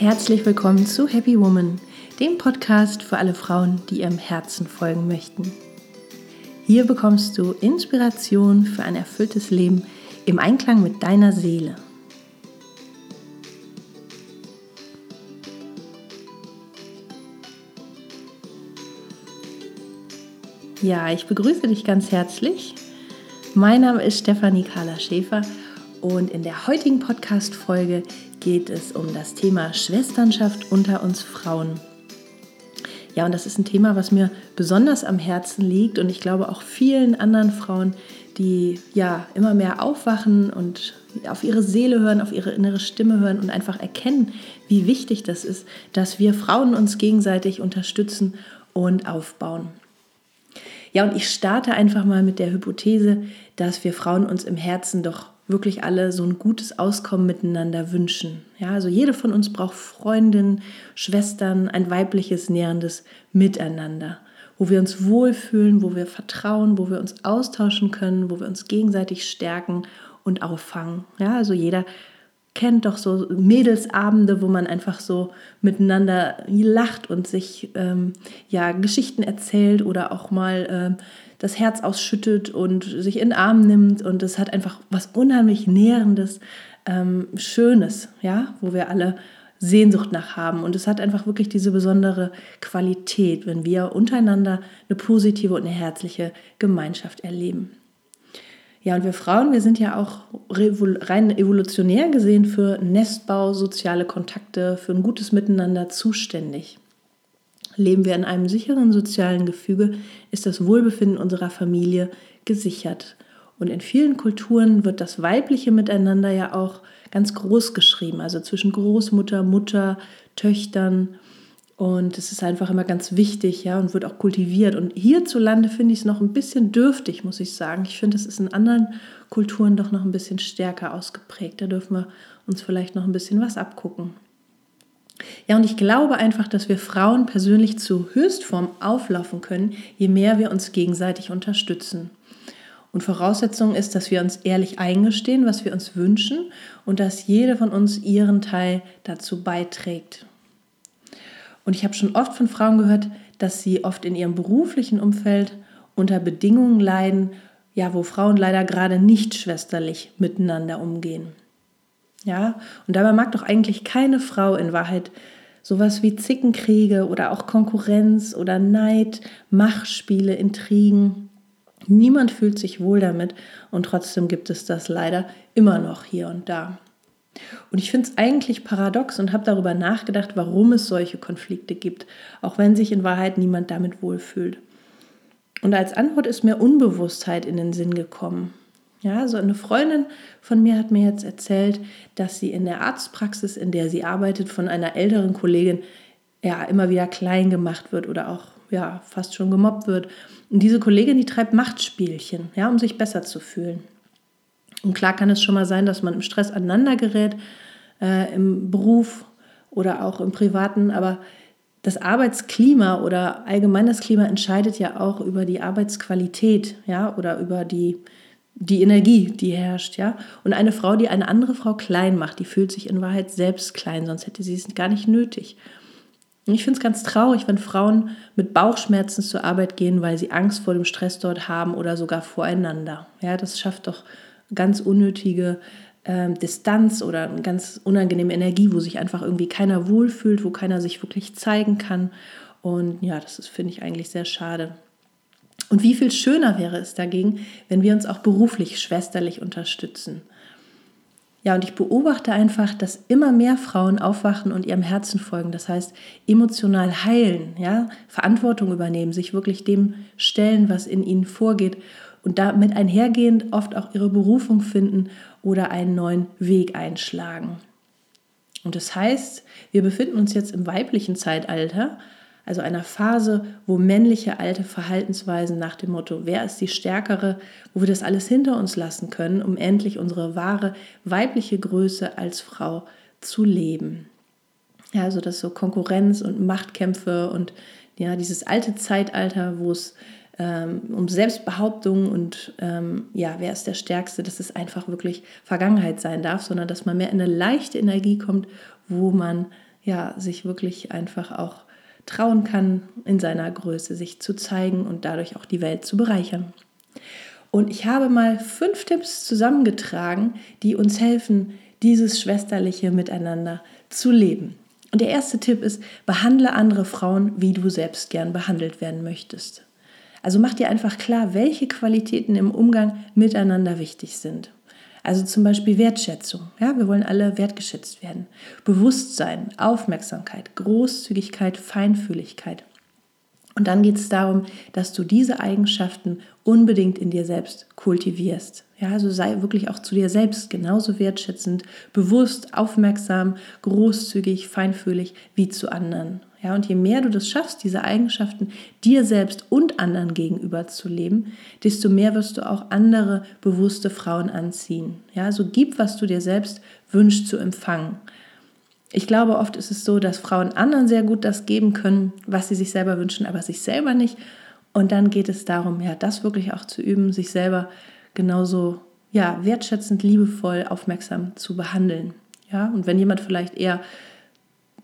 Herzlich willkommen zu Happy Woman, dem Podcast für alle Frauen, die ihrem Herzen folgen möchten. Hier bekommst du Inspiration für ein erfülltes Leben im Einklang mit deiner Seele. Ja, ich begrüße dich ganz herzlich. Mein Name ist Stefanie Carla Schäfer und in der heutigen Podcast-Folge geht es um das Thema Schwesternschaft unter uns Frauen. Ja, und das ist ein Thema, was mir besonders am Herzen liegt und ich glaube auch vielen anderen Frauen, die ja immer mehr aufwachen und auf ihre Seele hören, auf ihre innere Stimme hören und einfach erkennen, wie wichtig das ist, dass wir Frauen uns gegenseitig unterstützen und aufbauen. Ja, und ich starte einfach mal mit der Hypothese, dass wir Frauen uns im Herzen doch wirklich alle so ein gutes Auskommen miteinander wünschen. Ja, also jede von uns braucht Freundinnen, Schwestern, ein weibliches, nährendes Miteinander, wo wir uns wohlfühlen, wo wir vertrauen, wo wir uns austauschen können, wo wir uns gegenseitig stärken und auffangen. Ja, also jeder kennt doch so Mädelsabende, wo man einfach so miteinander lacht und sich ähm, ja Geschichten erzählt oder auch mal äh, das Herz ausschüttet und sich in den Arm nimmt und es hat einfach was unheimlich Nährendes, ähm, Schönes, ja, wo wir alle Sehnsucht nach haben. Und es hat einfach wirklich diese besondere Qualität, wenn wir untereinander eine positive und eine herzliche Gemeinschaft erleben. Ja, und wir Frauen, wir sind ja auch rein evolutionär gesehen für Nestbau, soziale Kontakte, für ein gutes Miteinander zuständig. Leben wir in einem sicheren sozialen Gefüge, ist das Wohlbefinden unserer Familie gesichert. Und in vielen Kulturen wird das weibliche Miteinander ja auch ganz groß geschrieben, also zwischen Großmutter, Mutter, Töchtern. Und es ist einfach immer ganz wichtig, ja, und wird auch kultiviert. Und hierzulande finde ich es noch ein bisschen dürftig, muss ich sagen. Ich finde, es ist in anderen Kulturen doch noch ein bisschen stärker ausgeprägt. Da dürfen wir uns vielleicht noch ein bisschen was abgucken. Ja, und ich glaube einfach, dass wir Frauen persönlich zu Höchstform auflaufen können, je mehr wir uns gegenseitig unterstützen. Und Voraussetzung ist, dass wir uns ehrlich eingestehen, was wir uns wünschen und dass jede von uns ihren Teil dazu beiträgt. Und ich habe schon oft von Frauen gehört, dass sie oft in ihrem beruflichen Umfeld unter Bedingungen leiden, ja, wo Frauen leider gerade nicht schwesterlich miteinander umgehen. Ja, und dabei mag doch eigentlich keine Frau in Wahrheit sowas wie Zickenkriege oder auch Konkurrenz oder Neid, Machtspiele, Intrigen. Niemand fühlt sich wohl damit und trotzdem gibt es das leider immer noch hier und da. Und ich finde es eigentlich paradox und habe darüber nachgedacht, warum es solche Konflikte gibt, auch wenn sich in Wahrheit niemand damit wohlfühlt. Und als Antwort ist mir Unbewusstheit in den Sinn gekommen. Ja, so eine Freundin von mir hat mir jetzt erzählt, dass sie in der Arztpraxis, in der sie arbeitet, von einer älteren Kollegin ja immer wieder klein gemacht wird oder auch ja fast schon gemobbt wird. Und diese Kollegin, die treibt Machtspielchen, ja, um sich besser zu fühlen. Und klar kann es schon mal sein, dass man im Stress aneinander gerät, äh, im Beruf oder auch im Privaten, aber das Arbeitsklima oder allgemeines Klima entscheidet ja auch über die Arbeitsqualität, ja, oder über die die Energie, die herrscht, ja. Und eine Frau, die eine andere Frau klein macht, die fühlt sich in Wahrheit selbst klein, sonst hätte sie es gar nicht nötig. Und ich finde es ganz traurig, wenn Frauen mit Bauchschmerzen zur Arbeit gehen, weil sie Angst vor dem Stress dort haben oder sogar voreinander. Ja, das schafft doch ganz unnötige äh, Distanz oder eine ganz unangenehme Energie, wo sich einfach irgendwie keiner wohlfühlt, wo keiner sich wirklich zeigen kann. Und ja, das finde ich eigentlich sehr schade. Und wie viel schöner wäre es dagegen, wenn wir uns auch beruflich schwesterlich unterstützen. Ja, und ich beobachte einfach, dass immer mehr Frauen aufwachen und ihrem Herzen folgen. Das heißt, emotional heilen, ja, Verantwortung übernehmen, sich wirklich dem stellen, was in ihnen vorgeht und damit einhergehend oft auch ihre Berufung finden oder einen neuen Weg einschlagen. Und das heißt, wir befinden uns jetzt im weiblichen Zeitalter, also einer Phase, wo männliche alte Verhaltensweisen nach dem Motto, wer ist die Stärkere, wo wir das alles hinter uns lassen können, um endlich unsere wahre weibliche Größe als Frau zu leben. Ja, also das so Konkurrenz und Machtkämpfe und ja, dieses alte Zeitalter, wo es ähm, um Selbstbehauptung und ähm, ja, wer ist der Stärkste, dass es einfach wirklich Vergangenheit sein darf, sondern dass man mehr in eine leichte Energie kommt, wo man ja, sich wirklich einfach auch trauen kann, in seiner Größe sich zu zeigen und dadurch auch die Welt zu bereichern. Und ich habe mal fünf Tipps zusammengetragen, die uns helfen, dieses schwesterliche Miteinander zu leben. Und der erste Tipp ist, behandle andere Frauen, wie du selbst gern behandelt werden möchtest. Also mach dir einfach klar, welche Qualitäten im Umgang miteinander wichtig sind. Also zum Beispiel Wertschätzung. Ja, wir wollen alle wertgeschätzt werden. Bewusstsein, Aufmerksamkeit, Großzügigkeit, Feinfühligkeit. Und dann geht es darum, dass du diese Eigenschaften unbedingt in dir selbst kultivierst. Ja, also sei wirklich auch zu dir selbst genauso wertschätzend, bewusst, aufmerksam, großzügig, feinfühlig wie zu anderen. Ja, und je mehr du das schaffst, diese Eigenschaften dir selbst und anderen gegenüber zu leben, desto mehr wirst du auch andere bewusste Frauen anziehen. Ja, also gib, was du dir selbst wünschst zu empfangen. Ich glaube, oft ist es so, dass Frauen anderen sehr gut das geben können, was sie sich selber wünschen, aber sich selber nicht. Und dann geht es darum, ja, das wirklich auch zu üben, sich selber genauso ja, wertschätzend, liebevoll, aufmerksam zu behandeln. Ja, und wenn jemand vielleicht eher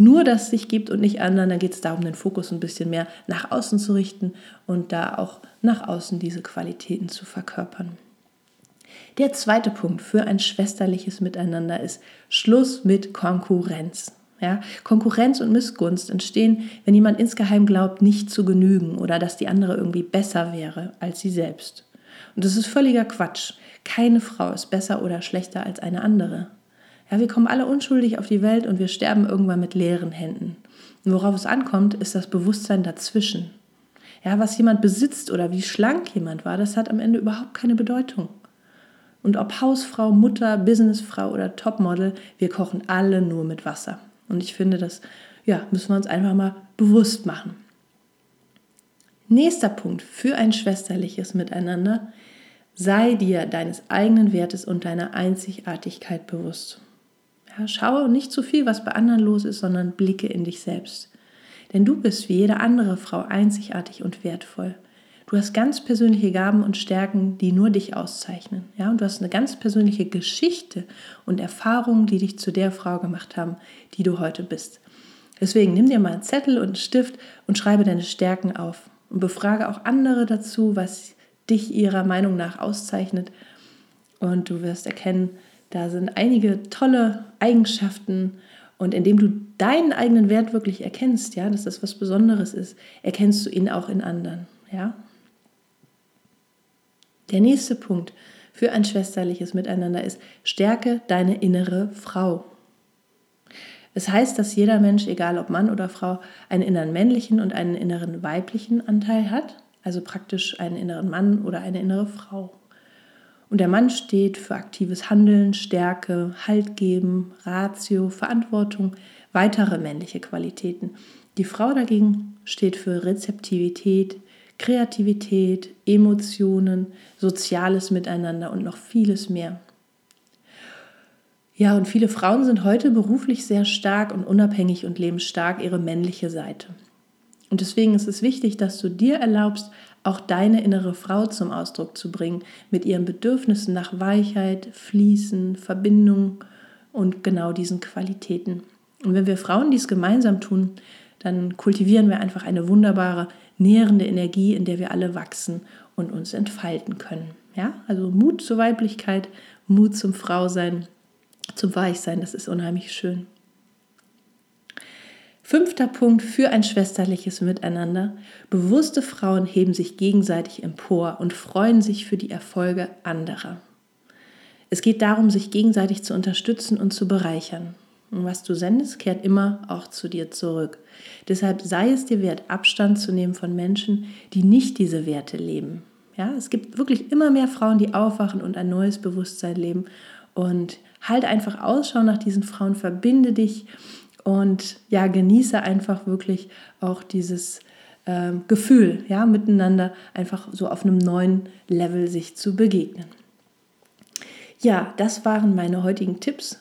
nur das sich gibt und nicht anderen, dann geht es darum, den Fokus ein bisschen mehr nach außen zu richten und da auch nach außen diese Qualitäten zu verkörpern. Der zweite Punkt für ein schwesterliches Miteinander ist Schluss mit Konkurrenz. Ja, Konkurrenz und Missgunst entstehen, wenn jemand insgeheim glaubt, nicht zu genügen oder dass die andere irgendwie besser wäre als sie selbst. Und das ist völliger Quatsch. Keine Frau ist besser oder schlechter als eine andere. Ja, wir kommen alle unschuldig auf die Welt und wir sterben irgendwann mit leeren Händen. Und worauf es ankommt, ist das Bewusstsein dazwischen. Ja, was jemand besitzt oder wie schlank jemand war, das hat am Ende überhaupt keine Bedeutung. Und ob Hausfrau, Mutter, Businessfrau oder Topmodel, wir kochen alle nur mit Wasser. Und ich finde, das ja, müssen wir uns einfach mal bewusst machen. Nächster Punkt für ein schwesterliches Miteinander. Sei dir deines eigenen Wertes und deiner Einzigartigkeit bewusst. Schaue nicht zu viel, was bei anderen los ist, sondern blicke in dich selbst. Denn du bist wie jede andere Frau einzigartig und wertvoll. Du hast ganz persönliche Gaben und Stärken, die nur dich auszeichnen. Ja, und du hast eine ganz persönliche Geschichte und Erfahrungen, die dich zu der Frau gemacht haben, die du heute bist. Deswegen nimm dir mal einen Zettel und einen Stift und schreibe deine Stärken auf und befrage auch andere dazu, was dich ihrer Meinung nach auszeichnet. Und du wirst erkennen, da sind einige tolle Eigenschaften und indem du deinen eigenen Wert wirklich erkennst, ja, dass das was Besonderes ist, erkennst du ihn auch in anderen, ja. Der nächste Punkt für ein schwesterliches Miteinander ist, stärke deine innere Frau. Es heißt, dass jeder Mensch, egal ob Mann oder Frau, einen inneren männlichen und einen inneren weiblichen Anteil hat, also praktisch einen inneren Mann oder eine innere Frau. Und der Mann steht für aktives Handeln, Stärke, Halt geben, Ratio, Verantwortung, weitere männliche Qualitäten. Die Frau dagegen steht für Rezeptivität, Kreativität, Emotionen, soziales Miteinander und noch vieles mehr. Ja, und viele Frauen sind heute beruflich sehr stark und unabhängig und leben stark ihre männliche Seite. Und deswegen ist es wichtig, dass du dir erlaubst, auch deine innere Frau zum Ausdruck zu bringen, mit ihren Bedürfnissen nach Weichheit, Fließen, Verbindung und genau diesen Qualitäten. Und wenn wir Frauen dies gemeinsam tun, dann kultivieren wir einfach eine wunderbare, nährende Energie, in der wir alle wachsen und uns entfalten können. Ja, also Mut zur Weiblichkeit, Mut zum Frausein, zum Weichsein, das ist unheimlich schön. Fünfter Punkt für ein schwesterliches Miteinander. Bewusste Frauen heben sich gegenseitig empor und freuen sich für die Erfolge anderer. Es geht darum, sich gegenseitig zu unterstützen und zu bereichern. Und was du sendest, kehrt immer auch zu dir zurück. Deshalb sei es dir wert, Abstand zu nehmen von Menschen, die nicht diese Werte leben. Ja, es gibt wirklich immer mehr Frauen, die aufwachen und ein neues Bewusstsein leben. Und halt einfach Ausschau nach diesen Frauen, verbinde dich und ja, genieße einfach wirklich auch dieses äh, Gefühl, ja, miteinander einfach so auf einem neuen Level sich zu begegnen. Ja, das waren meine heutigen Tipps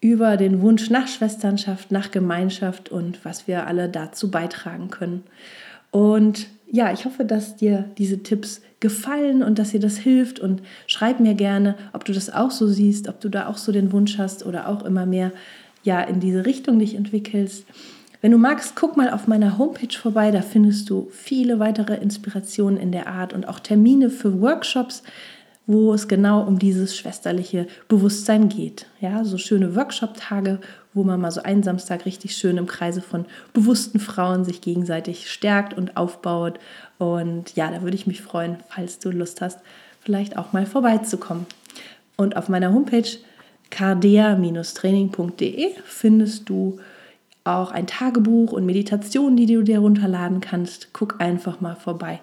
über den Wunsch nach Schwesternschaft, nach Gemeinschaft und was wir alle dazu beitragen können. Und ja, ich hoffe, dass dir diese Tipps gefallen und dass dir das hilft und schreib mir gerne, ob du das auch so siehst, ob du da auch so den Wunsch hast oder auch immer mehr ja in diese Richtung dich entwickelst. Wenn du magst, guck mal auf meiner Homepage vorbei, da findest du viele weitere Inspirationen in der Art und auch Termine für Workshops, wo es genau um dieses schwesterliche Bewusstsein geht. Ja, so schöne Workshop-Tage, wo man mal so einen Samstag richtig schön im Kreise von bewussten Frauen sich gegenseitig stärkt und aufbaut. Und ja, da würde ich mich freuen, falls du Lust hast, vielleicht auch mal vorbeizukommen. Und auf meiner Homepage cardea-training.de findest du auch ein Tagebuch und Meditationen, die du dir runterladen kannst. Guck einfach mal vorbei.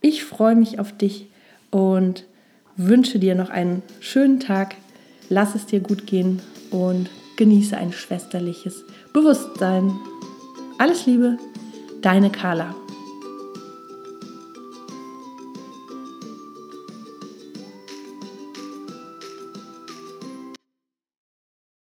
Ich freue mich auf dich und wünsche dir noch einen schönen Tag. Lass es dir gut gehen und genieße ein schwesterliches Bewusstsein. Alles Liebe, deine Carla.